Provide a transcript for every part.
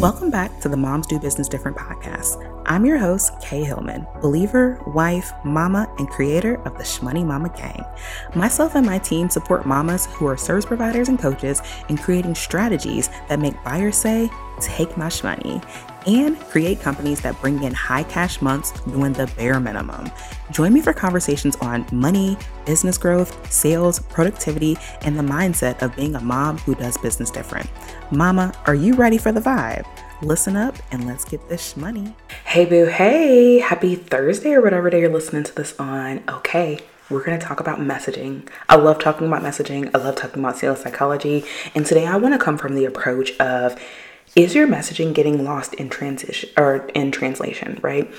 Welcome back to the Moms Do Business Different podcast. I'm your host, Kay Hillman, believer, wife, mama, and creator of the Shmoney Mama Gang. Myself and my team support mamas who are service providers and coaches in creating strategies that make buyers say, Take my shmoney and create companies that bring in high cash months doing the bare minimum. Join me for conversations on money, business growth, sales, productivity, and the mindset of being a mom who does business different. Mama, are you ready for the vibe? Listen up and let's get this money. Hey, boo, hey, happy Thursday or whatever day you're listening to this on. Okay, we're going to talk about messaging. I love talking about messaging. I love talking about sales psychology. And today I want to come from the approach of is your messaging getting lost in transition or in translation, right?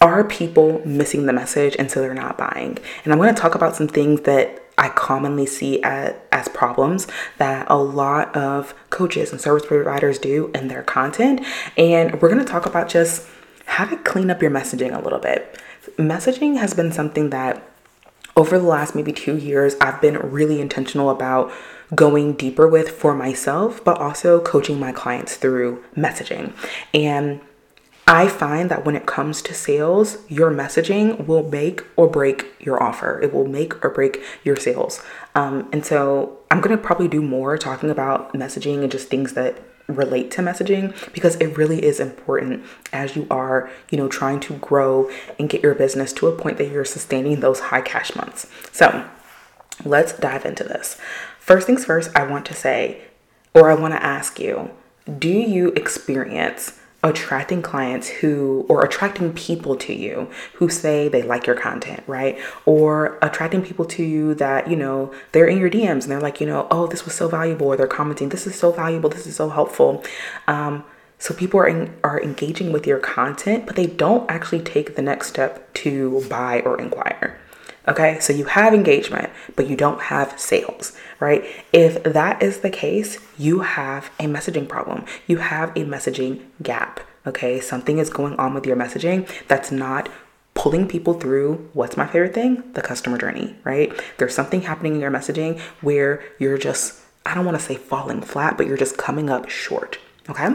Are people missing the message and so they're not buying? And I'm going to talk about some things that I commonly see as, as problems that a lot of coaches and service providers do in their content. And we're going to talk about just how to clean up your messaging a little bit. Messaging has been something that over the last maybe two years, I've been really intentional about going deeper with for myself, but also coaching my clients through messaging. And I find that when it comes to sales, your messaging will make or break your offer. It will make or break your sales. Um, and so I'm going to probably do more talking about messaging and just things that relate to messaging because it really is important as you are, you know, trying to grow and get your business to a point that you're sustaining those high cash months. So let's dive into this. First things first, I want to say, or I want to ask you, do you experience attracting clients who or attracting people to you who say they like your content right? Or attracting people to you that you know they're in your dms and they're like you know oh this was so valuable or they're commenting this is so valuable this is so helpful. Um, so people are in, are engaging with your content but they don't actually take the next step to buy or inquire Okay, so you have engagement, but you don't have sales, right? If that is the case, you have a messaging problem. You have a messaging gap. Okay, something is going on with your messaging that's not pulling people through what's my favorite thing? The customer journey, right? There's something happening in your messaging where you're just, I don't want to say falling flat, but you're just coming up short. Okay.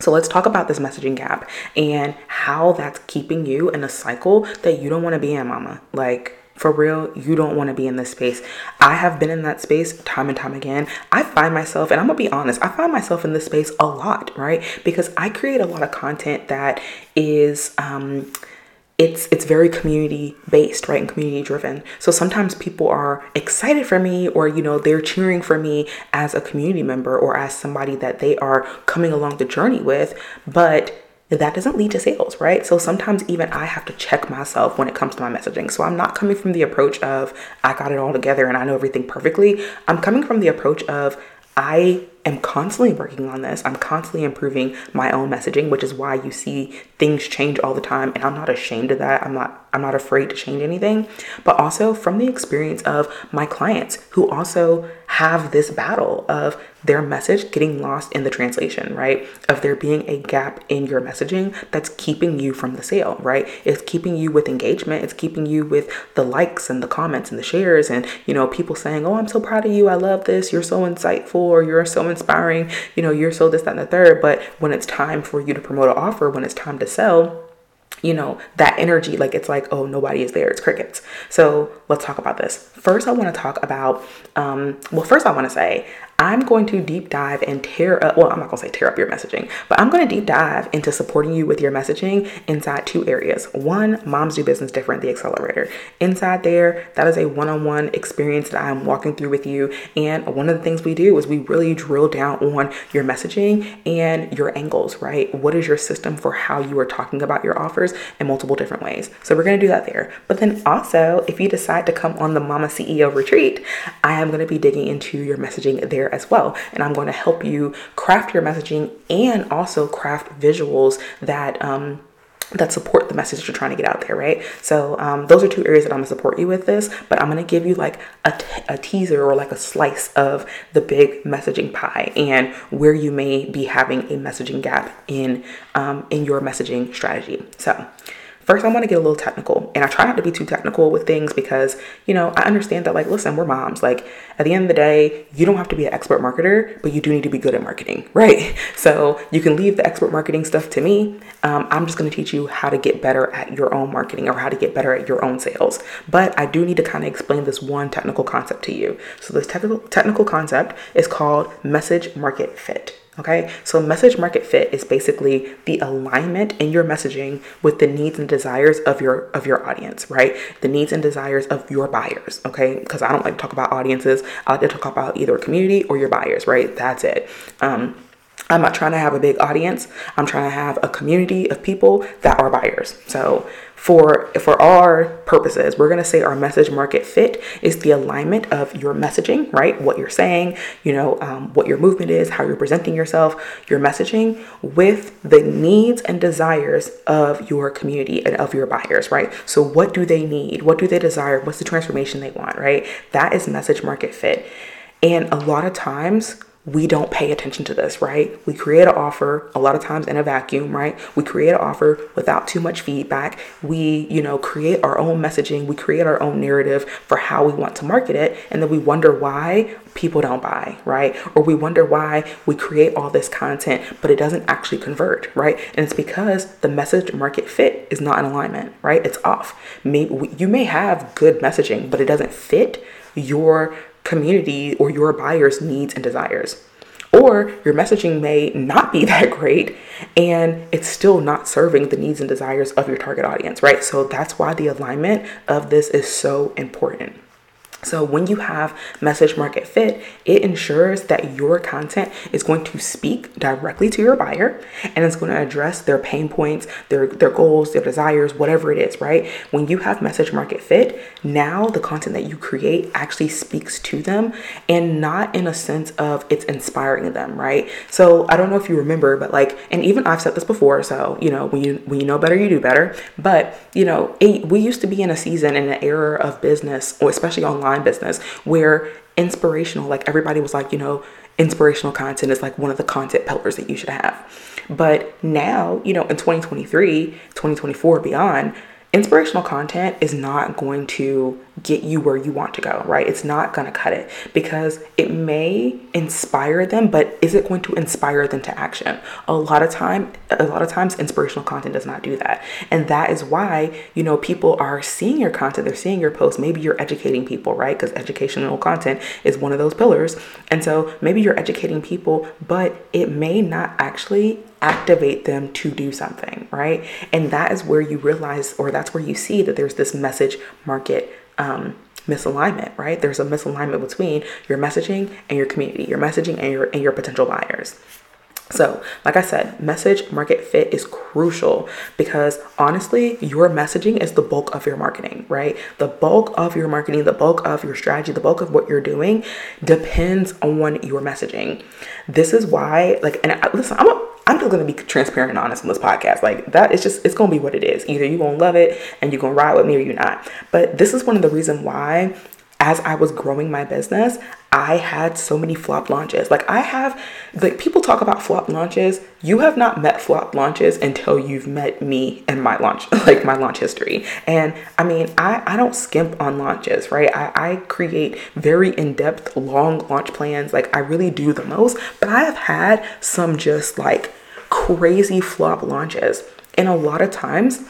So let's talk about this messaging gap and how that's keeping you in a cycle that you don't want to be in, mama. Like, for real, you don't want to be in this space. I have been in that space time and time again. I find myself, and I'm gonna be honest, I find myself in this space a lot, right? Because I create a lot of content that is, um, it's it's very community based right and community driven so sometimes people are excited for me or you know they're cheering for me as a community member or as somebody that they are coming along the journey with but that doesn't lead to sales, right? So sometimes even I have to check myself when it comes to my messaging. So I'm not coming from the approach of I got it all together and I know everything perfectly. I'm coming from the approach of I am constantly working on this. I'm constantly improving my own messaging, which is why you see things change all the time and I'm not ashamed of that. I'm not I'm not afraid to change anything, but also from the experience of my clients who also have this battle of their message getting lost in the translation, right? Of there being a gap in your messaging that's keeping you from the sale, right? It's keeping you with engagement, it's keeping you with the likes and the comments and the shares and, you know, people saying, "Oh, I'm so proud of you. I love this. You're so insightful or you're so inspiring. You know, you're so this that and the third. But when it's time for you to promote an offer, when it's time to sell, you know, that energy, like it's like, oh, nobody is there, it's crickets. So let's talk about this. First, I want to talk about, um, well, first, I want to say, I'm going to deep dive and tear up, well, I'm not to say tear up your messaging, but I'm to deep dive into supporting you with your messaging inside two areas. One, Moms Do Business Different, the accelerator. Inside there, that is a one on one experience that I'm walking through with you. And one of the things we do is we really drill down on your messaging and your angles, right? What is your system for how you are talking about your offers in multiple different ways? So we're to do that there. But then also, if you decide to come on the Mama CEO retreat, I am to be digging into your messaging there as well. And I'm going to help you craft your messaging and also craft visuals that, um, that support the message you're trying to get out there, right? So um, those are two areas that I'm gonna support you with this, but I'm gonna give you like a, t- a teaser or like a slice of the big messaging pie and where you may be having a messaging gap in um, in your messaging strategy. So first I want to get a little technical. And I try not to be too technical with things because, you know, I understand that, like, listen, we're moms. Like, at the end of the day, you don't have to be an expert marketer, but you do need to be good at marketing, right? So you can leave the expert marketing stuff to me. Um, I'm just going to teach you how to get better at your own marketing or how to get better at your own sales. But I do need to kind of explain this one technical concept to you. So this technical technical concept is called message market fit. Okay, so message market fit is basically the alignment in your messaging with the needs and desires of your of your audience, right? The needs and desires of your buyers. Okay, because I don't like to talk about audiences. I like to talk about either community or your buyers, right? That's it. Um, I'm not trying to have a big audience. I'm trying to have a community of people that are buyers. So for for our purposes, we're gonna say our message market fit is the alignment of your messaging, right? What you're saying, you know, um, what your movement is, how you're presenting yourself, your messaging with the needs and desires of your community and of your buyers, right? So what do they need? What do they desire? What's the transformation they want, right? That is message market fit. And a lot of times we don't pay attention to this, right? We create an offer a lot of times in a vacuum, right? We create an offer without too much feedback. We, you know, create our own messaging, we create our own narrative for how we want to market it, and then we wonder why people don't buy, right? Or we wonder why we create all this content but it doesn't actually convert, right? And it's because the message market fit is not in alignment, right? It's off. Maybe you may have good messaging, but it doesn't fit your community or your buyer's needs and desires. Or your messaging may not be that great and it's still not serving the needs and desires of your target audience, right? So that's why the alignment of this is so important. So, when you have message market fit, it ensures that your content is going to speak directly to your buyer and it's going to address their pain points, their, their goals, their desires, whatever it is, right? When you have message market fit, now the content that you create actually speaks to them and not in a sense of it's inspiring them, right? So, I don't know if you remember, but like, and even I've said this before, so you know, when you when you know better, you do better. But you know, it, we used to be in a season in an era of business, or especially online online business where inspirational, like everybody was like, you know, inspirational content is like one of the content pillars that you should have. But now, you know, in 2023, 2024 beyond, inspirational content is not going to get you where you want to go, right? It's not going to cut it because it may inspire them, but is it going to inspire them to action? A lot of time, a lot of times inspirational content does not do that. And that is why, you know, people are seeing your content, they're seeing your posts. Maybe you're educating people, right? Because educational content is one of those pillars. And so maybe you're educating people, but it may not actually activate them to do something, right? And that is where you realize, or that's where you see that there's this message market um, misalignment, right? There's a misalignment between your messaging and your community, your messaging and your and your potential buyers. So, like I said, message market fit is crucial because honestly, your messaging is the bulk of your marketing, right? The bulk of your marketing, the bulk of your strategy, the bulk of what you're doing depends on your messaging. This is why, like, and listen, I'm a I'm just gonna be transparent and honest on this podcast. Like that is just it's gonna be what it is. Either you're gonna love it and you're gonna ride with me or you're not. But this is one of the reasons why as I was growing my business, I had so many flop launches. Like I have like people talk about flop launches. You have not met flop launches until you've met me and my launch, like my launch history. And I mean, I, I don't skimp on launches, right? I, I create very in-depth long launch plans. Like I really do the most, but I have had some just like crazy flop launches. And a lot of times,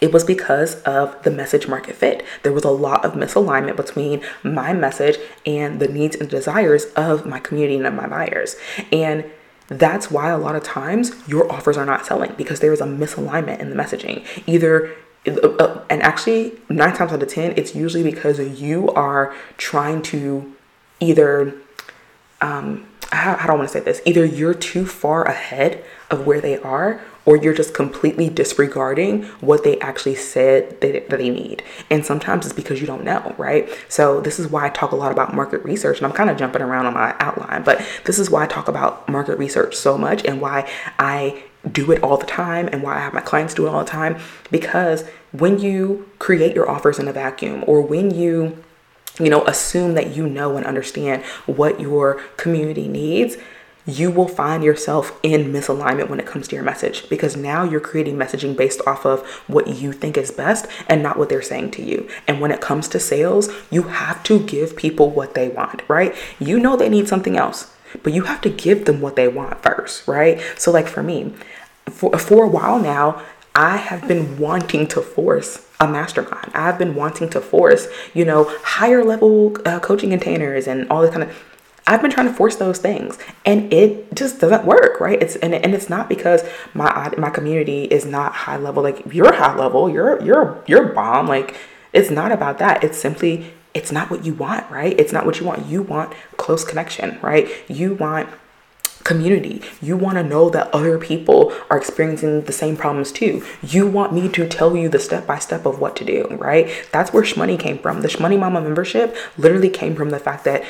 it was because of the message market fit. There was a lot of misalignment between my message and the needs and desires of my community and of my buyers. And that's why a lot of times your offers are not selling because there is a misalignment in the messaging. Either uh, uh, and actually, nine times out of 10, it's usually because you are trying to either um, I want to say this? Either you're too far ahead of where they are, or you're just completely disregarding what they actually said that, that they need. And sometimes it's because you don't know, right? So, this is why I talk a lot about market research, and I'm kind of jumping around on my outline, but this is why I talk about market research so much and why I do it all the time and why I have my clients do it all the time. Because when you create your offers in a vacuum, or when you you know, assume that you know and understand what your community needs, you will find yourself in misalignment when it comes to your message because now you're creating messaging based off of what you think is best and not what they're saying to you. And when it comes to sales, you have to give people what they want, right? You know they need something else, but you have to give them what they want first, right? So, like for me, for, for a while now, I have been wanting to force a mastermind. I've been wanting to force, you know, higher level uh, coaching containers and all this kind of I've been trying to force those things and it just doesn't work, right? It's and, and it's not because my my community is not high level. Like you're high level, you're you're you're bomb. Like it's not about that. It's simply it's not what you want, right? It's not what you want. You want close connection, right? You want community. You want to know that other people are experiencing the same problems too. You want me to tell you the step by step of what to do, right? That's where Shmoney came from. The Shmoney Mama membership literally came from the fact that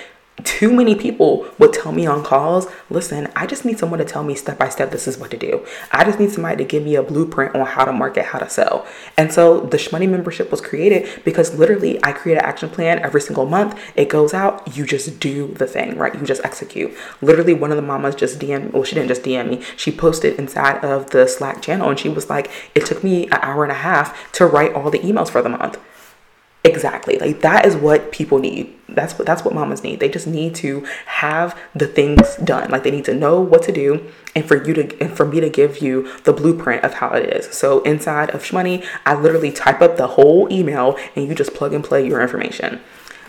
too many people would tell me on calls, listen, I just need someone to tell me step by step this is what to do. I just need somebody to give me a blueprint on how to market, how to sell. And so the Shmoney membership was created because literally I create an action plan every single month. It goes out, you just do the thing, right? You just execute. Literally one of the mamas just DM, well, she didn't just DM me. She posted inside of the Slack channel and she was like, it took me an hour and a half to write all the emails for the month. Exactly. Like that is what people need. That's what that's what mamas need. They just need to have the things done. Like they need to know what to do and for you to and for me to give you the blueprint of how it is. So inside of Shmoney, I literally type up the whole email and you just plug and play your information.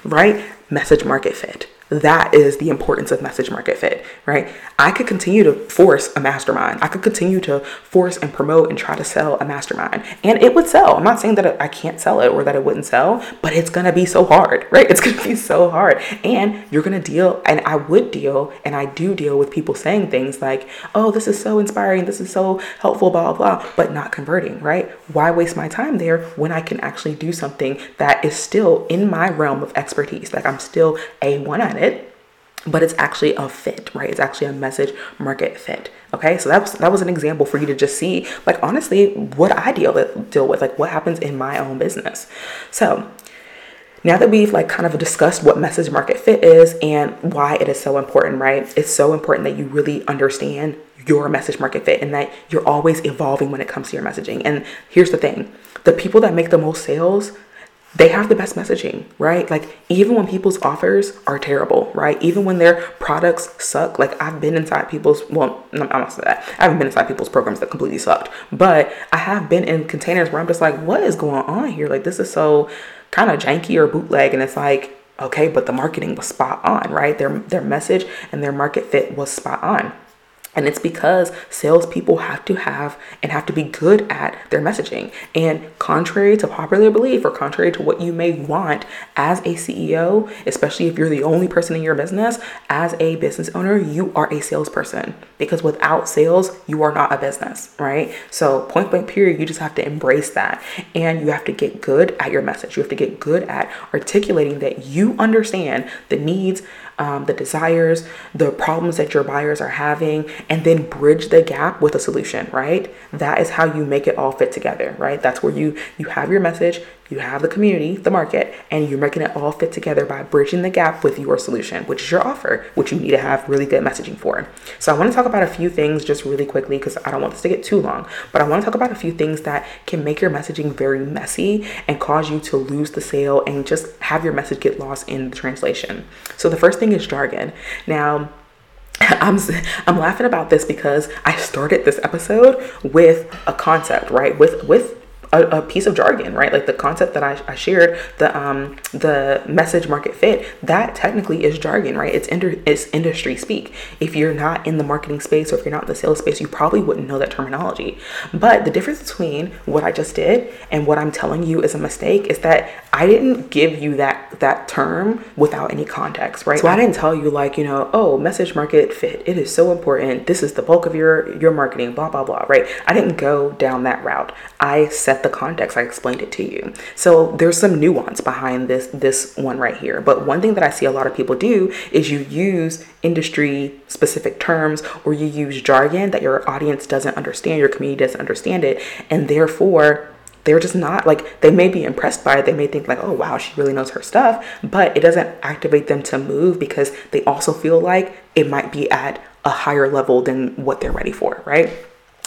Right? Message market fit that is the importance of message market fit, right? I could continue to force a mastermind. I could continue to force and promote and try to sell a mastermind, and it would sell. I'm not saying that I can't sell it or that it wouldn't sell, but it's gonna be so hard, right? It's gonna be so hard, and you're gonna deal, and I would deal, and I do deal with people saying things like, "Oh, this is so inspiring, this is so helpful," blah blah blah, but not converting, right? Why waste my time there when I can actually do something that is still in my realm of expertise? Like I'm still a one at it but it's actually a fit, right? It's actually a message market fit. Okay, so that was that was an example for you to just see, like honestly, what I deal with, deal with, like what happens in my own business. So now that we've like kind of discussed what message market fit is and why it is so important, right? It's so important that you really understand your message market fit and that you're always evolving when it comes to your messaging. And here's the thing the people that make the most sales they have the best messaging, right? Like even when people's offers are terrible, right? Even when their products suck, like I've been inside people's well, I'm not say that. I haven't been inside people's programs that completely sucked, but I have been in containers where I'm just like, what is going on here? Like this is so kind of janky or bootleg, and it's like, okay, but the marketing was spot on, right? Their their message and their market fit was spot on. And it's because salespeople have to have and have to be good at their messaging. And contrary to popular belief or contrary to what you may want as a CEO, especially if you're the only person in your business, as a business owner, you are a salesperson because without sales, you are not a business, right? So, point blank, period, you just have to embrace that. And you have to get good at your message. You have to get good at articulating that you understand the needs um, the desires, the problems that your buyers are having, and then bridge the gap with a solution, right? That is how you make it all fit together, right? That's where you you have your message, you have the community, the market, and you're making it all fit together by bridging the gap with your solution, which is your offer, which you need to have really good messaging for. So I want to talk about a few things just really quickly because I don't want this to get too long, but I want to talk about a few things that can make your messaging very messy and cause you to lose the sale and just have your message get lost in the translation. So the first thing is jargon. Now, I'm I'm laughing about this because I started this episode with a concept, right? With with a, a, piece of jargon, right? Like the concept that I, I shared, the um the message market fit, that technically is jargon, right? It's inter, it's industry speak. If you're not in the marketing space or if you're not in the sales space, you probably wouldn't know that terminology. But the difference between what I just did and what I'm telling you is a mistake is that I didn't give you that that term without any context, right? So I didn't tell you like, you know, oh, message market fit. It is so important. This is the bulk of your your marketing, blah blah blah, right? I didn't go down that route. I set the context. I explained it to you. So there's some nuance behind this this one right here. But one thing that I see a lot of people do is you use industry specific terms or you use jargon that your audience doesn't understand, your community doesn't understand it, and therefore they're just not like they may be impressed by it they may think like oh wow she really knows her stuff but it doesn't activate them to move because they also feel like it might be at a higher level than what they're ready for, right?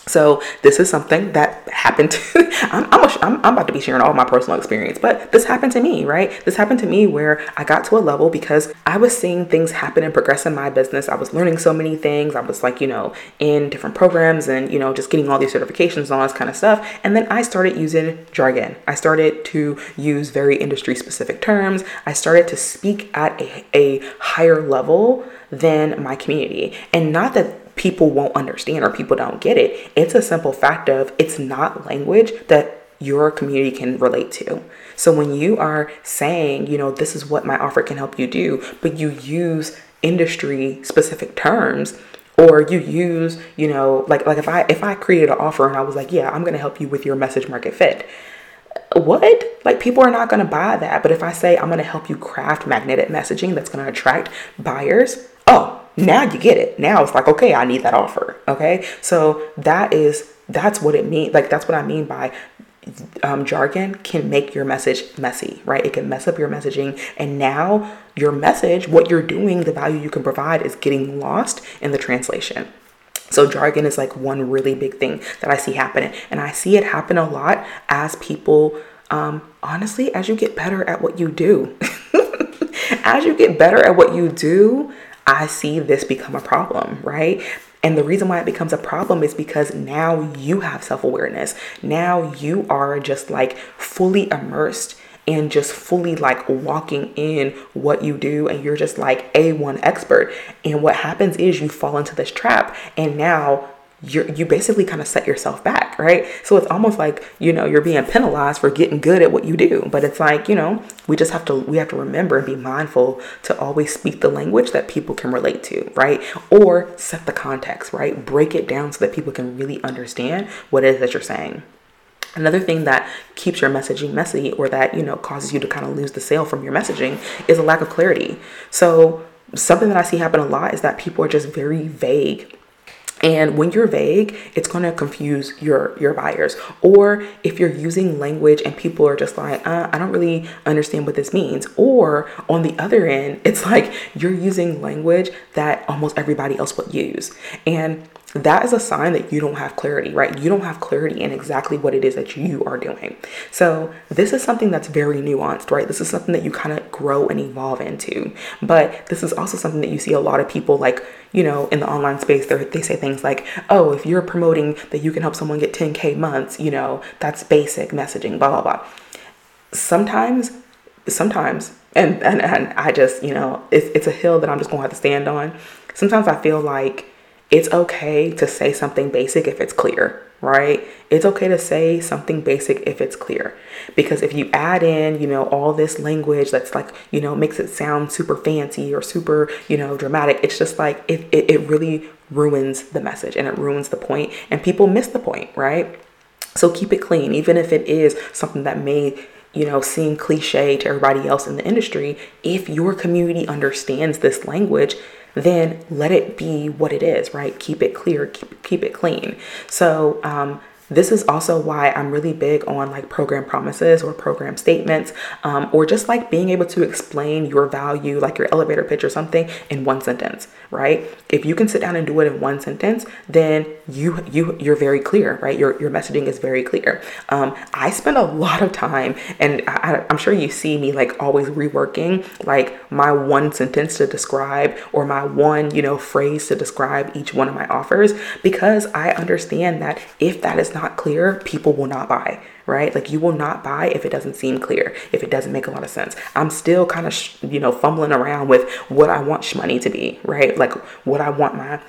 So this is something that happened. To, I'm, I'm, a, I'm, I'm, about to be sharing all my personal experience, but this happened to me, right? This happened to me where I got to a level because I was seeing things happen and progress in my business. I was learning so many things. I was like, you know, in different programs and, you know, just getting all these certifications and all this kind of stuff. And then I started using jargon. I started to use very industry specific terms. I started to speak at a, a higher level than my community. And not that people won't understand or people don't get it. It's a simple fact of it's not language that your community can relate to. So when you are saying, you know, this is what my offer can help you do, but you use industry specific terms or you use, you know, like like if I if I created an offer and I was like, yeah, I'm going to help you with your message market fit. What? Like people are not going to buy that. But if I say I'm going to help you craft magnetic messaging that's going to attract buyers, oh, now you get it. Now it's like, okay, I need that offer. Okay. So that is, that's what it means. Like, that's what I mean by um, jargon can make your message messy, right? It can mess up your messaging. And now your message, what you're doing, the value you can provide is getting lost in the translation. So, jargon is like one really big thing that I see happening. And I see it happen a lot as people, um, honestly, as you get better at what you do. as you get better at what you do, I see this become a problem, right? And the reason why it becomes a problem is because now you have self awareness. Now you are just like fully immersed and just fully like walking in what you do and you're just like a one expert and what happens is you fall into this trap and now you you basically kind of set yourself back, right? So it's almost like, you know, you're being penalized for getting good at what you do. But it's like, you know, we just have to we have to remember and be mindful to always speak the language that people can relate to, right? Or set the context, right? Break it down so that people can really understand what it is that you're saying. Another thing that keeps your messaging messy or that, you know, causes you to kind of lose the sale from your messaging is a lack of clarity. So, something that I see happen a lot is that people are just very vague and when you're vague, it's going to confuse your your buyers. Or if you're using language and people are just like, uh, I don't really understand what this means. Or on the other end, it's like you're using language that almost everybody else would use. And that is a sign that you don't have clarity, right? You don't have clarity in exactly what it is that you are doing. So, this is something that's very nuanced, right? This is something that you kind of grow and evolve into. But this is also something that you see a lot of people like, you know, in the online space, they say things like, oh, if you're promoting that you can help someone get 10K months, you know, that's basic messaging, blah, blah, blah. Sometimes, sometimes, and, and, and I just, you know, it's, it's a hill that I'm just gonna have to stand on. Sometimes I feel like, it's okay to say something basic if it's clear, right? It's okay to say something basic if it's clear. Because if you add in, you know, all this language that's like, you know, makes it sound super fancy or super, you know, dramatic, it's just like, it, it, it really ruins the message and it ruins the point and people miss the point, right? So keep it clean, even if it is something that may you know, seem cliche to everybody else in the industry, if your community understands this language, then let it be what it is, right? Keep it clear, keep, keep it clean. So, um, this is also why I'm really big on like program promises or program statements, um, or just like being able to explain your value, like your elevator pitch or something, in one sentence, right? If you can sit down and do it in one sentence, then you you you're very clear, right? Your your messaging is very clear. Um, I spend a lot of time, and I, I'm sure you see me like always reworking like my one sentence to describe or my one you know phrase to describe each one of my offers because I understand that if that is not clear, people will not buy, right? Like you will not buy if it doesn't seem clear, if it doesn't make a lot of sense. I'm still kind of, you know, fumbling around with what I want money to be, right? Like what I want my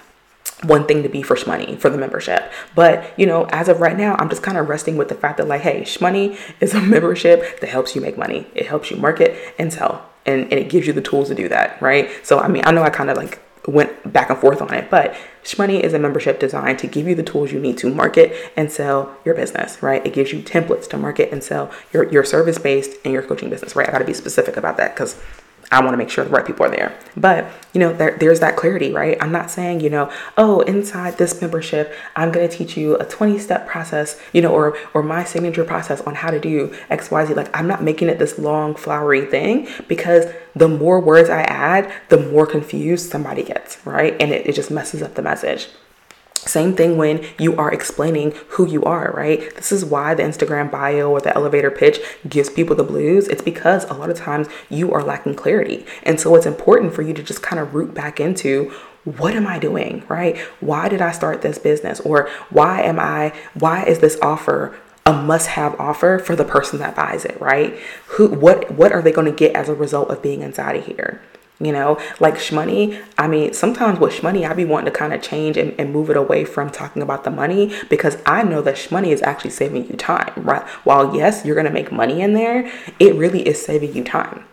one thing to be for Shmoney for the membership. But you know, as of right now, I'm just kind of resting with the fact that like, hey, Shmoney is a membership that helps you make money. It helps you market and sell. And, and it gives you the tools to do that, right? So I mean, I know I kind of like went back and forth on it, but Shmoney is a membership designed to give you the tools you need to market and sell your business, right? It gives you templates to market and sell your, your service based and your coaching business, right? I got to be specific about that because I want to make sure the right people are there. But, you know, there, there's that clarity, right? I'm not saying, you know, oh, inside this membership, I'm going to teach you a 20 step process, you know, or, or my signature process on how to do XYZ. Like, I'm not making it this long, flowery thing because the more words I add, the more confused somebody gets, right? And it, it just messes up the message. Same thing when you are explaining who you are, right? This is why the Instagram bio or the elevator pitch gives people the blues. It's because a lot of times you are lacking clarity. And so it's important for you to just kind of root back into what am I doing, right? Why did I start this business? Or why am I, why is this offer a must-have offer for the person that buys it, right? Who what what are they going to get as a result of being inside of here? You know, like shmoney. I mean, sometimes with shmoney, I be wanting to kind of change and, and move it away from talking about the money because I know that shmoney is actually saving you time, right? While yes, you're gonna make money in there, it really is saving you time.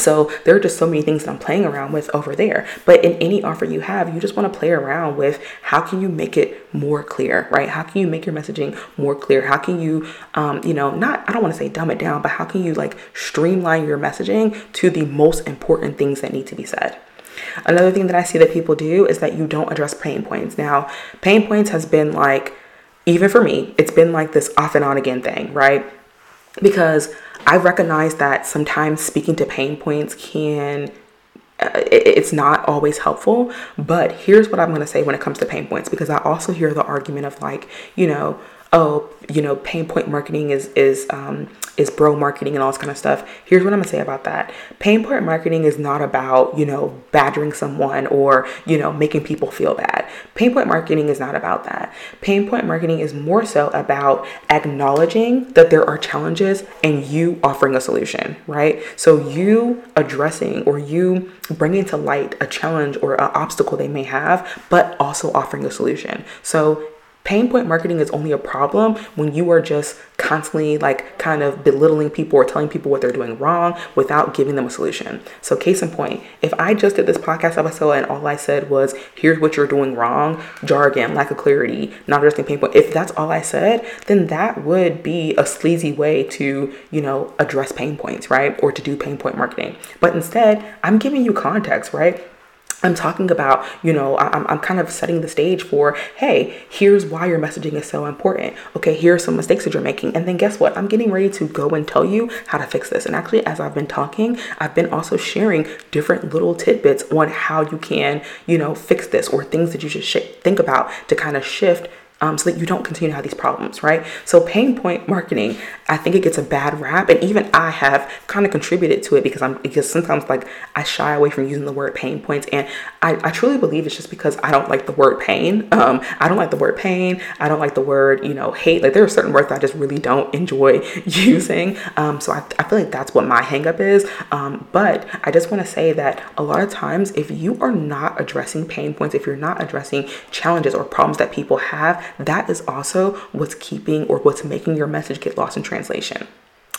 So there are just so many things that I'm playing around with over there. But in any offer you have, you just want to play around with how can you make it more clear, right? How can you make your messaging more clear? How can you, um, you know, not, I don't want to say dumb it down, but how can you like streamline your messaging to the most important things that need to be said? Another thing that I see that people do is that you don't address pain points. Now, pain points has been like, even for me, it's been like this off and on again thing, right? Because I recognize that sometimes speaking to pain points can uh, it's not always helpful but here's what i'm going to say when it comes to pain points because i also hear the argument of like you know oh, you know, pain point marketing is is um, is bro marketing and all this kind of stuff. Here's what I'm gonna say about that. Pain point marketing is not about you know badgering someone or you know making people feel bad. Pain point marketing is not about that. Pain point marketing is more so about acknowledging that there are challenges and you offering a solution, right? So you addressing or you bringing to light a challenge or an obstacle they may have, but also offering a solution. So Pain point marketing is only a problem when you are just constantly like kind of belittling people or telling people what they're doing wrong without giving them a solution. So, case in point, if I just did this podcast episode and all I said was, here's what you're doing wrong, jargon, lack of clarity, not addressing pain point, if that's all I said, then that would be a sleazy way to, you know, address pain points, right? Or to do pain point marketing. But instead, I'm giving you context, right? I'm talking about, you know, I'm, I'm kind of setting the stage for, hey, here's why your messaging is so important. Okay, here are some mistakes that you're making. And then guess what? I'm getting ready to go and tell you how to fix this. And actually, as I've been talking, I've been also sharing different little tidbits on how you can, you know, fix this or things that you should sh- think about to kind of shift um, so that you don't continue to have these problems, right? So pain point marketing, I think it gets a bad rap, and even I have kind of contributed to it because I'm because sometimes like I shy away from using the word pain points, and I, I truly believe it's just because I don't like the word pain. Um, I don't like the word pain. I don't like the word you know hate. Like there are certain words that I just really don't enjoy using. Um, so I, I feel like that's what my hangup is. Um, but I just want to say that a lot of times if you are not addressing pain points, if you're not addressing challenges or problems that people have that is also what's keeping or what's making your message get lost in translation.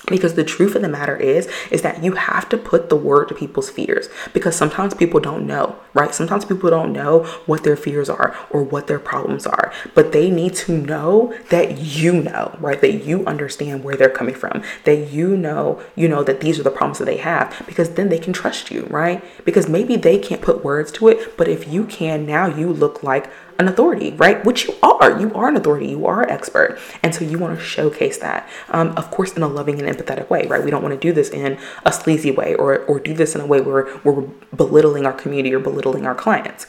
Because the truth of the matter is is that you have to put the word to people's fears. Because sometimes people don't know right? Sometimes people don't know what their fears are or what their problems are. But they need to know that you know right? That you understand where they're coming from. That you know you know that these are the problems that they have. Because then they can trust you right? Because maybe they can't put words to it but if you can now you look like an authority, right? Which you are. You are an authority. You are an expert. And so you want to showcase that, um, of course, in a loving and empathetic way, right? We don't want to do this in a sleazy way or, or do this in a way where, we're belittling our community or belittling our clients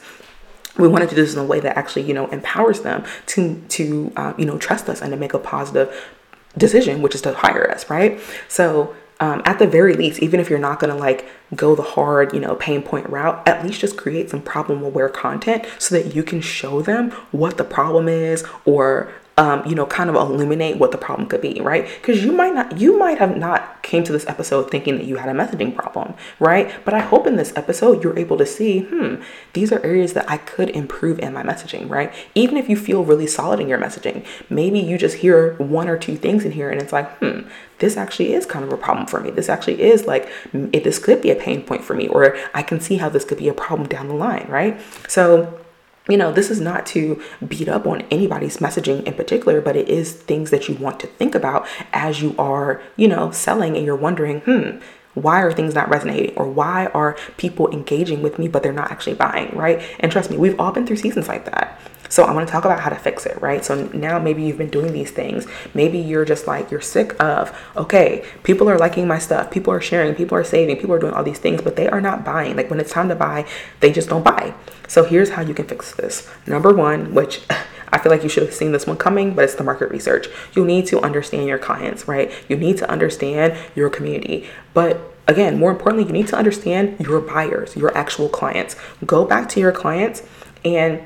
we want to do this in a way that actually you know empowers them to to uh, you know trust us and to make a positive decision which is to hire us right so um, at the very least, even if you're not to like go the hard, you know, pain point route, at least just create some problem aware content so that you can show them what the problem is or um, you know, kind of illuminate what the problem could be, right? Because you might not, you might have not came to this episode thinking that you had a messaging problem, right? But I hope in this episode you're able to see, hmm, these are areas that I could improve in my messaging, right? Even if you feel really solid in your messaging, maybe you just hear one or two things in here and it's like, hmm, this actually is kind of a problem for me. This actually is like, this could be a pain point for me, or I can see how this could be a problem down the line, right? So, you know, this is not to beat up on anybody's messaging in particular, but it is things that you want to think about as you are, you know, selling and you're wondering, hmm, why are things not resonating or why are people engaging with me but they're not actually buying right? And trust me we've all been through seasons like that so i want to talk about how to fix it right so now maybe you've been doing these things maybe you're just like you're sick of okay people are liking my stuff people are sharing people are saving people are doing all these things but they are not buying like when it's time to buy they just don't buy so here's how you can fix this number one which I feel like you should have seen this one coming, but it's the market research. You need to understand your clients, right? You need to understand your community. But again, more importantly, you need to understand your buyers, your actual clients. Go back to your clients and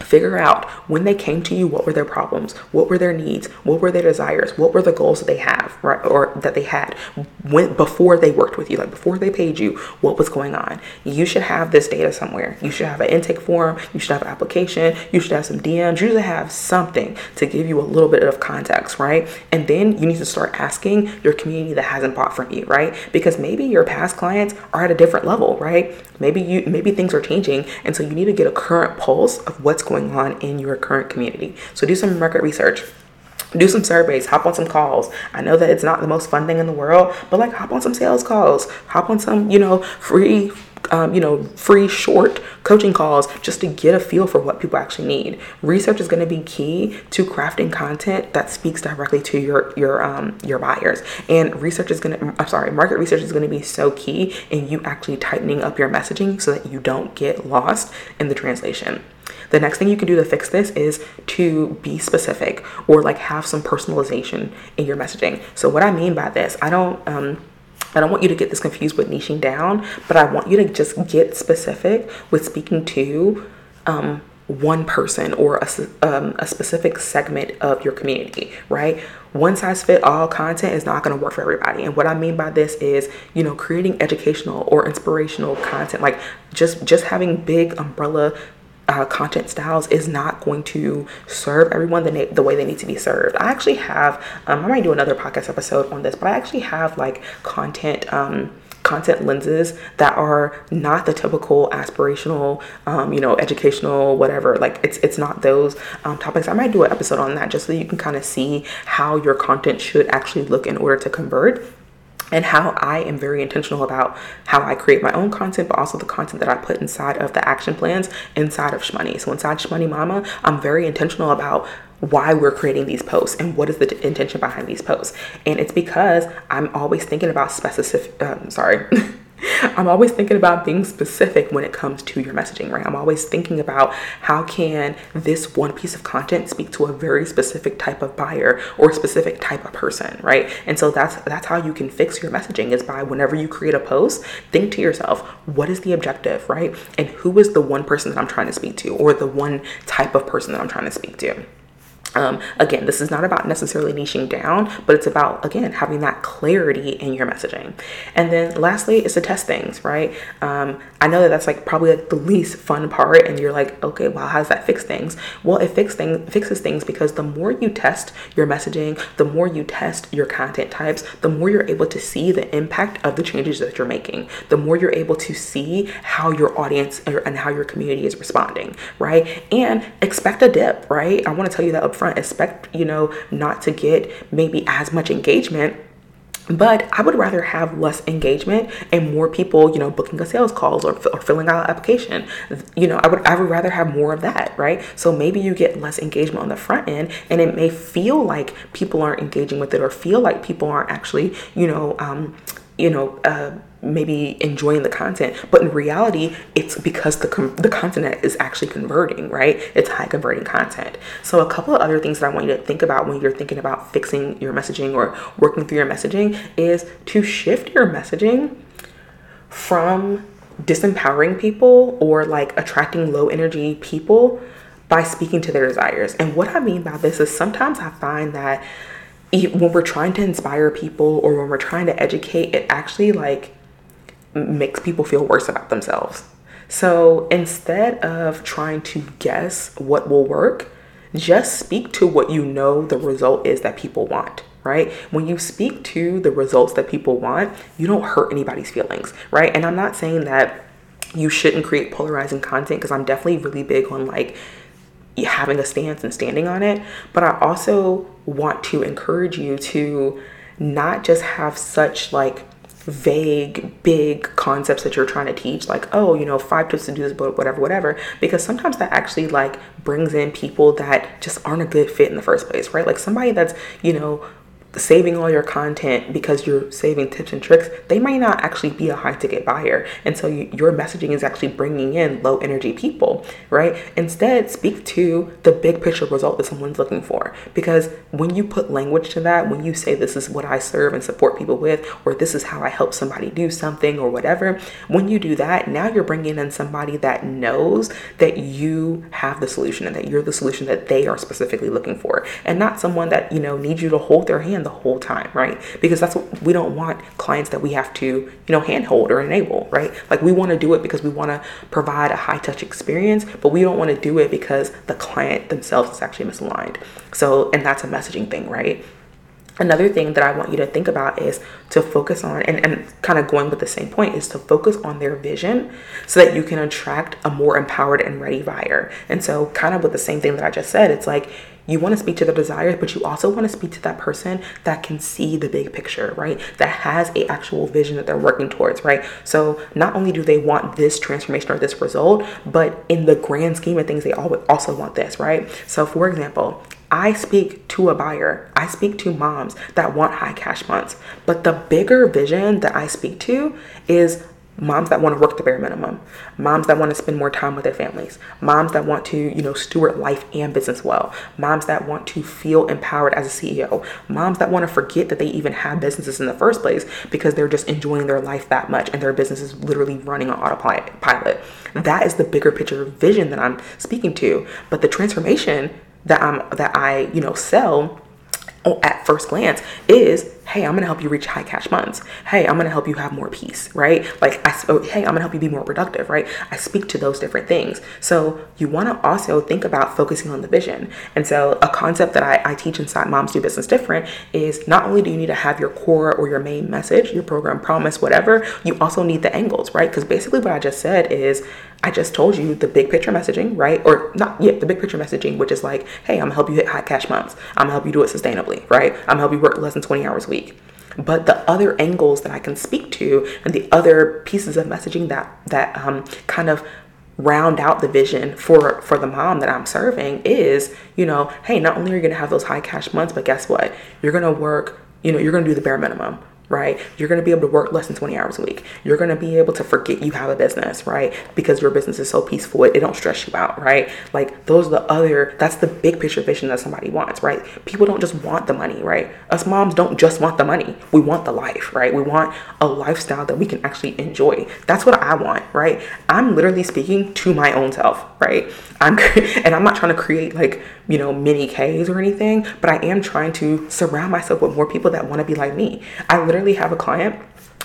figure out when they came to you what were their problems? What were their needs? What were their desires? What were the goals that they have right or that they had when before they worked with you like before they paid you what was going on? You should have this data somewhere. You should have an intake form. You should have an application. You should have some dms you should have something to give you a little bit of context right? And then you need to start asking your community that hasn't bought from you right? Because maybe your past clients are at a different level right? Maybe you maybe things are changing and so you need to get a current pulse of what's going on in your current community. So do some market research do some surveys, hop on some calls. I know that it's not the most fun thing in the world, but like hop on some sales calls, hop on some, you know, free um, you know, free short coaching calls just to get a feel for what people actually need. Research is going to be key to crafting content that speaks directly to your your um, your buyers. And research is going to, I'm sorry, market research is going to be so key in you actually tightening up your messaging so that you don't get lost in the translation. The next thing you can do to fix this is to be specific or like have some personalization in your messaging. So what I mean by this, I don't um I don't want you to get this confused with niching down, but I want you to just get specific with speaking to um, one person or a, um, a specific segment of your community, right? One size fit all content is not going to work for everybody. And what I mean by this is, you know, creating educational or inspirational content, like just just having big umbrella uh, content styles is not going to serve everyone the, na- the way they need to be served. I actually have, um, I might do another podcast episode on this, but I actually have like content. Um, content lenses that are not the typical aspirational um, you know educational whatever like it's it's not those um, topics i might do an episode on that just so you can kind of see how your content should actually look in order to convert and how I am very intentional about how I create my own content, but also the content that I put inside of the action plans inside of Shmoney. So inside Shmoney Mama, I'm very intentional about why we're creating these posts and what is the intention behind these posts. And it's because I'm always thinking about specific, um, sorry. I'm always thinking about being specific when it comes to your messaging, right? I'm always thinking about how can this one piece of content speak to a very specific type of buyer or specific type of person, right? And so that's that's how you can fix your messaging is by whenever you create a post, think to yourself, what is the objective, right? And who is the one person that I'm trying to speak to or the one type of person that I'm trying to speak to? Um, again, this is not about necessarily niching down, but it's about, again, having that clarity in your messaging. And then lastly is to test things, right? Um, I know that that's like probably like the least fun part, and you're like, okay, well, how does that fix things? Well, it fix thing, fixes things because the more you test your messaging, the more you test your content types, the more you're able to see the impact of the changes that you're making, the more you're able to see how your audience and how your community is responding, right? And expect a dip, right? I want to tell you that up front expect you know not to get maybe as much engagement but I would rather have less engagement and more people, you know, booking a sales calls or, or filling out an application. You know, I would I would rather have more of that, right? So maybe you get less engagement on the front end, and it may feel like people aren't engaging with it, or feel like people aren't actually, you know, um, you know, uh, maybe enjoying the content but in reality it's because the com- the content is actually converting right? It's high converting content. So a couple of other things that I want you to think about when you're thinking about fixing your messaging or working through your messaging is to shift your messaging from disempowering people or like attracting low energy people by speaking to their desires. And what I mean by this is sometimes I find that when we're trying to inspire people or when we're trying to educate it actually like makes people feel worse about themselves. So instead of trying to guess what will work, just speak to what you know the result is that people want right? When you speak to the results that people want, you don't hurt anybody's feelings, right? And I'm not saying that you shouldn't create polarizing content because I'm definitely really big on like having a stance and standing on it, but I also want to encourage you to not just have such like vague, big concepts that you're trying to teach, like, oh, you know, five tips to do this, but whatever, whatever, because sometimes that actually like brings in people that just aren't a good fit in the first place, right? Like somebody that's, you know, saving all your content because you're saving tips and tricks, they might not actually be a high ticket buyer. And so you, your messaging is actually bringing in low energy people, right? Instead, speak to the big picture result that someone's looking for. Because when you put language to that, when you say this is what I serve and support people with, or this is how I help somebody do something or whatever, when you do that, now you're bringing in somebody that knows that you have the solution and that you're the solution that they are specifically looking for and not someone that, you know, needs you to hold their hand the whole time, right? Because that's what we don't want clients that we have to, you know, handhold or enable, right? Like we want to do it because we want to provide a high touch experience, but we don't want to do it because the client themselves is actually misaligned. So, and that's a messaging thing, right? Another thing that I want you to think about is to focus on, and, and kind of going with the same point, is to focus on their vision so that you can attract a more empowered and ready buyer. And so, kind of with the same thing that I just said, it's like you want to speak to their desires, but you also want to speak to that person that can see the big picture, right? That has a actual vision that they're working towards, right? So not only do they want this transformation or this result, but in the grand scheme of things, they also want this, right? So for example, I speak to a buyer, I speak to moms that want high cash months, but the bigger vision that I speak to is moms that want to work the bare minimum, moms that want to spend more time with their families, moms that want to, you know, steward life and business well, moms that want to feel empowered as a CEO, moms that want to forget that they even have businesses in the first place because they're just enjoying their life that much and their business is literally running on autopilot. That is the bigger picture vision that I'm speaking to, but the transformation that I'm that I, you know, sell at first glance is hey i'm going to help you reach high cash months hey i'm going to help you have more peace right? Like i oh, hey i'm going to help you be more productive right? I speak to those different things. So you want to also think about focusing on the vision. And so a concept that I, I teach inside moms do business different is not only do you need to have your core or your main message your program promise whatever you also need the angles right? Because basically what i just said is I just told you the big picture messaging, right? Or not yet, the big picture messaging, which is like, hey, I'm gonna help you hit high cash months. I'm gonna help you do it sustainably, right? I'm gonna help you work less than 20 hours a week. But the other angles that I can speak to and the other pieces of messaging that that um, kind of round out the vision for for the mom that I'm serving is, you know, hey, not only are you gonna have those high cash months, but guess what? You're gonna work, you know, you're gonna do the bare minimum right? You're going to be able to work less than 20 hours a week. You're going to be able to forget you have a business, right? Because your business is so peaceful, it, it don't stress you out, right? Like those are the other, that's the big picture vision that somebody wants, right? People don't just want the money, right? Us moms don't just want the money. We want the life, right? We want a lifestyle that we can actually enjoy. That's what I want, right? I'm literally speaking to my own self, right? I'm, and I'm not trying to create like, you know, mini K's or anything, but I am trying to surround myself with more people that want to be like me. I literally have a client,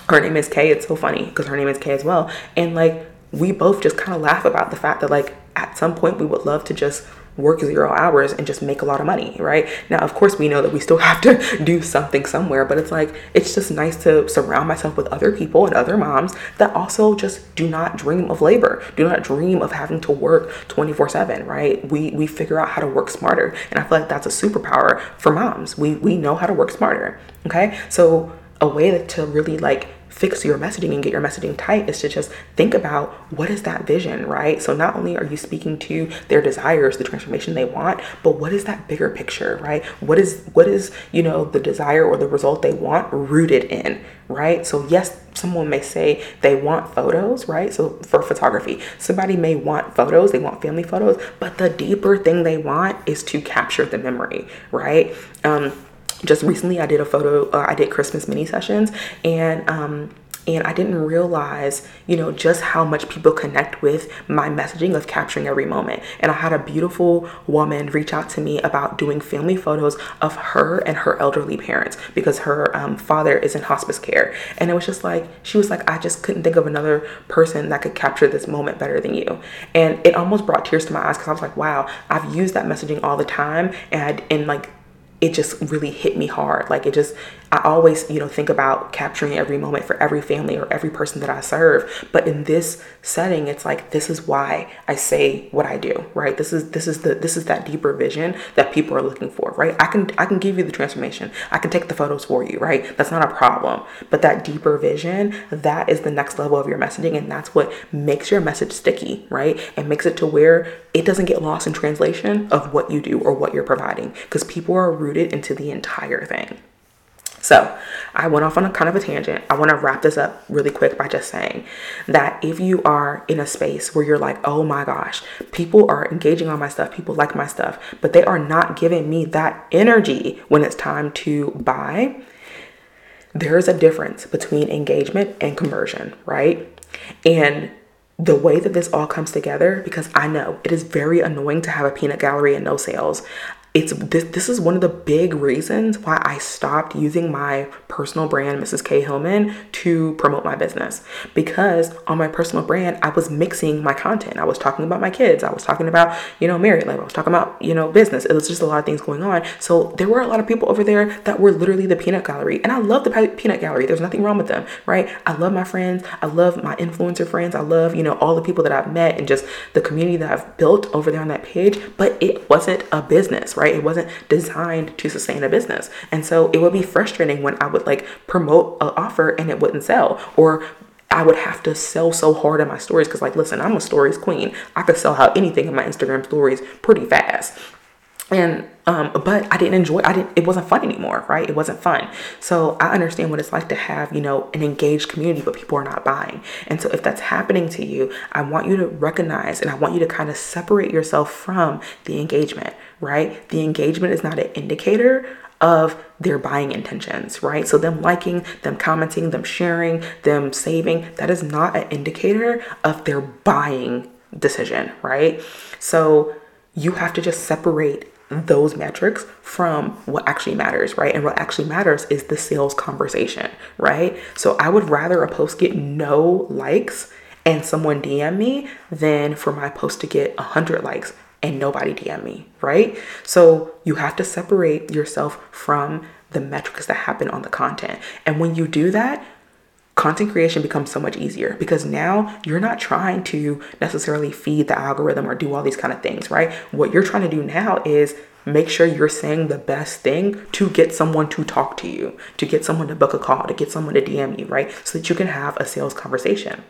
her name is Kay. It's so funny because her name is Kay as well. And like, we both just kind of laugh about the fact that like at some point we would love to just work zero hours and just make a lot of money, right? Now, of course, we know that we still have to do something somewhere, but it's like, it's just nice to surround myself with other people and other moms that also just do not dream of labor, do not dream of having to work 24 7, right? We, we figure out how to work smarter. And I feel like that's a superpower for moms. We, we know how to work smarter, okay? So, a way to really like fix your messaging and get your messaging tight is to just think about what is that vision, right? So not only are you speaking to their desires, the transformation they want, but what is that bigger picture, right? What is what is, you know, the desire or the result they want rooted in, right? So yes, someone may say they want photos, right? So for photography, somebody may want photos, they want family photos, but the deeper thing they want is to capture the memory, right? Um just recently I did a photo, uh, I did Christmas mini sessions and um, and I didn't realize, you know, just how much people connect with my messaging of capturing every moment. And I had a beautiful woman reach out to me about doing family photos of her and her elderly parents because her um, father is in hospice care. And it was just like, she was like, I just couldn't think of another person that could capture this moment better than you. And it almost brought tears to my eyes because I was like, wow, I've used that messaging all the time. And, I, and like, it just really hit me hard. Like it just, I always, you know, think about capturing every moment for every family or every person that I serve. But in this setting, it's like this is why I say what I do, right? This is this is the this is that deeper vision that people are looking for, right? I can I can give you the transformation. I can take the photos for you, right? That's not a problem. But that deeper vision, that is the next level of your messaging, and that's what makes your message sticky, right? And makes it to where it doesn't get lost in translation of what you do or what you're providing, because people are rooted into the entire thing. So, I went off on a kind of a tangent. I want to wrap this up really quick by just saying that if you are in a space where you're like, oh my gosh, people are engaging on my stuff, people like my stuff, but they are not giving me that energy when it's time to buy, there is a difference between engagement and conversion, right? And the way that this all comes together, because I know it is very annoying to have a peanut gallery and no sales it's this, this is one of the big reasons why I stopped using my personal brand, Mrs. K Hillman, to promote my business. Because on my personal brand, I was mixing my content. I was talking about my kids. I was talking about, you know, married life. I was talking about, you know, business. It was just a lot of things going on. So there were a lot of people over there that were literally the peanut gallery. And I love the peanut gallery. There's nothing wrong with them, right? I love my friends. I love my influencer friends. I love, you know, all the people that I've met and just the community that I've built over there on that page. But it wasn't a business, right? Right? It wasn't designed to sustain a business. And so it would be frustrating when I would like promote an offer and it wouldn't sell or I would have to sell so hard in my stories because, like, listen, I'm a stories queen. I could sell out anything in my Instagram stories pretty fast and um but i didn't enjoy i didn't it wasn't fun anymore right it wasn't fun so i understand what it's like to have you know an engaged community but people are not buying and so if that's happening to you i want you to recognize and i want you to kind of separate yourself from the engagement right the engagement is not an indicator of their buying intentions, right? So, them liking, them commenting, them sharing, them saving, that is not an indicator of their buying decision, right? So, you have to just separate those metrics from what actually matters, right? And what actually matters is the sales conversation, right? So I would rather a post get no likes and someone DM me than for my post to get 100 likes and nobody DM me, right? So you have to separate yourself from the metrics that happen on the content. And when you do that, content creation becomes so much easier because now you're not trying to necessarily feed the algorithm or do all these kind of things, right? What you're trying to do now is make sure you're saying the best thing to get someone to talk to you, to get someone to book a call, to get someone to DM you, right? So that you can have a sales conversation.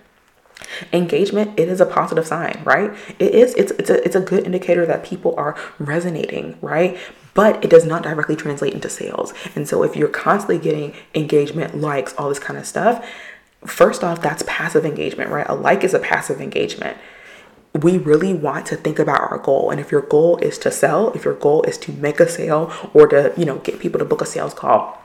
Engagement, it is a positive sign, right? It is, it's it's a it's a good indicator that people are resonating, right? But it does not directly translate into sales. And so if you're constantly getting engagement, likes, all this kind of stuff, first off, that's passive engagement, right? A like is a passive engagement we really want to think about our goal and if your goal is to sell if your goal is to make a sale or to you know get people to book a sales call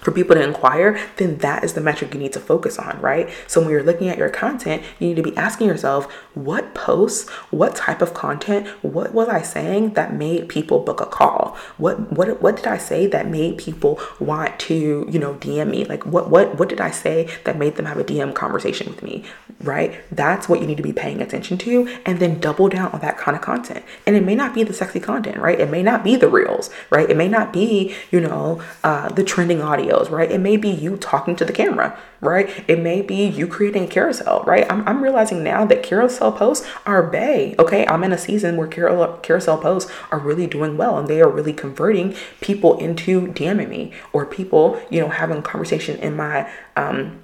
for people to inquire, then that is the metric you need to focus on, right? So when you're looking at your content, you need to be asking yourself, what posts, what type of content, what was I saying that made people book a call? What what what did I say that made people want to, you know, DM me? Like what what what did I say that made them have a DM conversation with me? Right? That's what you need to be paying attention to and then double down on that kind of content. And it may not be the sexy content, right? It may not be the reels, right? It may not be, you know, uh, the trending audios, right? It may be you talking to the camera, right? It may be you creating a carousel, right? I'm, I'm realizing now that carousel posts are bay, okay? I'm in a season where carousel posts are really doing well and they are really converting people into DMing me or people, you know, having conversation in my, um,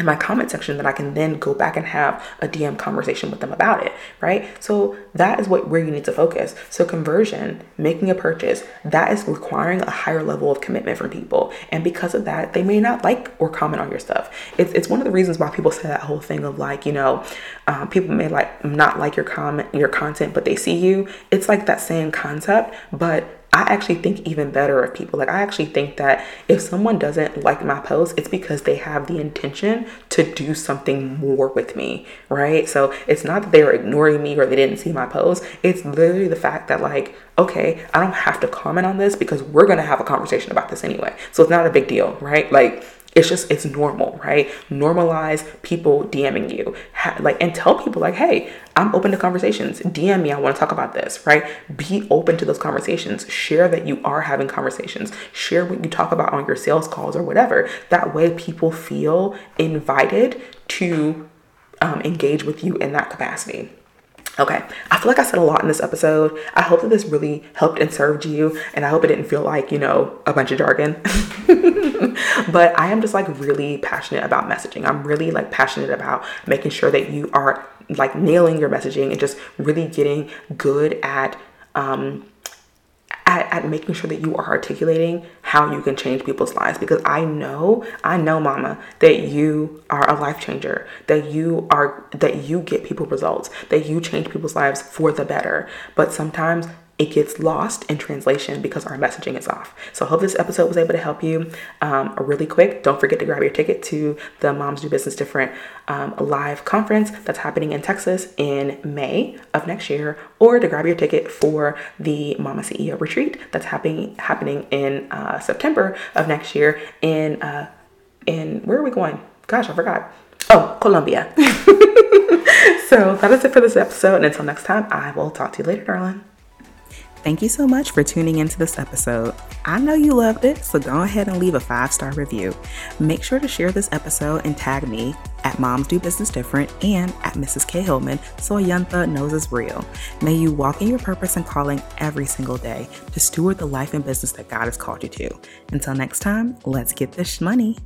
in my comment section that I can then go back and have a DM conversation with them about it, right? So that is what where you need to focus. So conversion, making a purchase, that is requiring a higher level of commitment from people. And because of that, they may not like or comment on your stuff. It's, it's one of the reasons why people say that whole thing of like, you know, um, people may like not like your comment, your content, but they see you. It's like that same concept, but I actually think even better of people. Like, I actually think that if someone doesn't like my post, it's because they have the intention to do something more with me, right? So it's not that they were ignoring me or they didn't see my post. It's literally the fact that, like, okay, I don't have to comment on this because we're gonna have a conversation about this anyway. So it's not a big deal, right? Like, it's just it's normal right? Normalize people dming you. Ha- like and tell people like hey i'm open to conversations. Dm me. I want to talk about this right? Be open to those conversations. Share that you are having conversations. Share what you talk about on your sales calls or whatever. That way people feel invited to um, engage with you in that capacity Okay, I feel like I said a lot in this episode. I hope that this really helped and served you, and I hope it didn't feel like, you know, a bunch of jargon. but I am just like really passionate about messaging. I'm really like passionate about making sure that you are like nailing your messaging and just really getting good at um at, at making sure that you are articulating how you can change people's lives because I know, I know, mama, that you are a life changer, that you are, that you get people results, that you change people's lives for the better. But sometimes it gets lost in translation because our messaging is off. So I hope this episode was able to help you. Um, really quick, don't forget to grab your ticket to the Moms Do Business Different um, live conference that's happening in Texas in May of next year, or to grab your ticket for the Mama CEO retreat that's happening happening in uh, September of next year in uh, in where are we going? Gosh, I forgot. Oh, Colombia. so that is it for this episode. And until next time, I will talk to you later, darling. Thank you so much for tuning into this episode. I know you loved it, so go ahead and leave a five star review. Make sure to share this episode and tag me at Moms Do Business Different and at Mrs. K. Hillman so Ayantha knows it's real. May you walk in your purpose and calling every single day to steward the life and business that God has called you to. Until next time, let's get this money.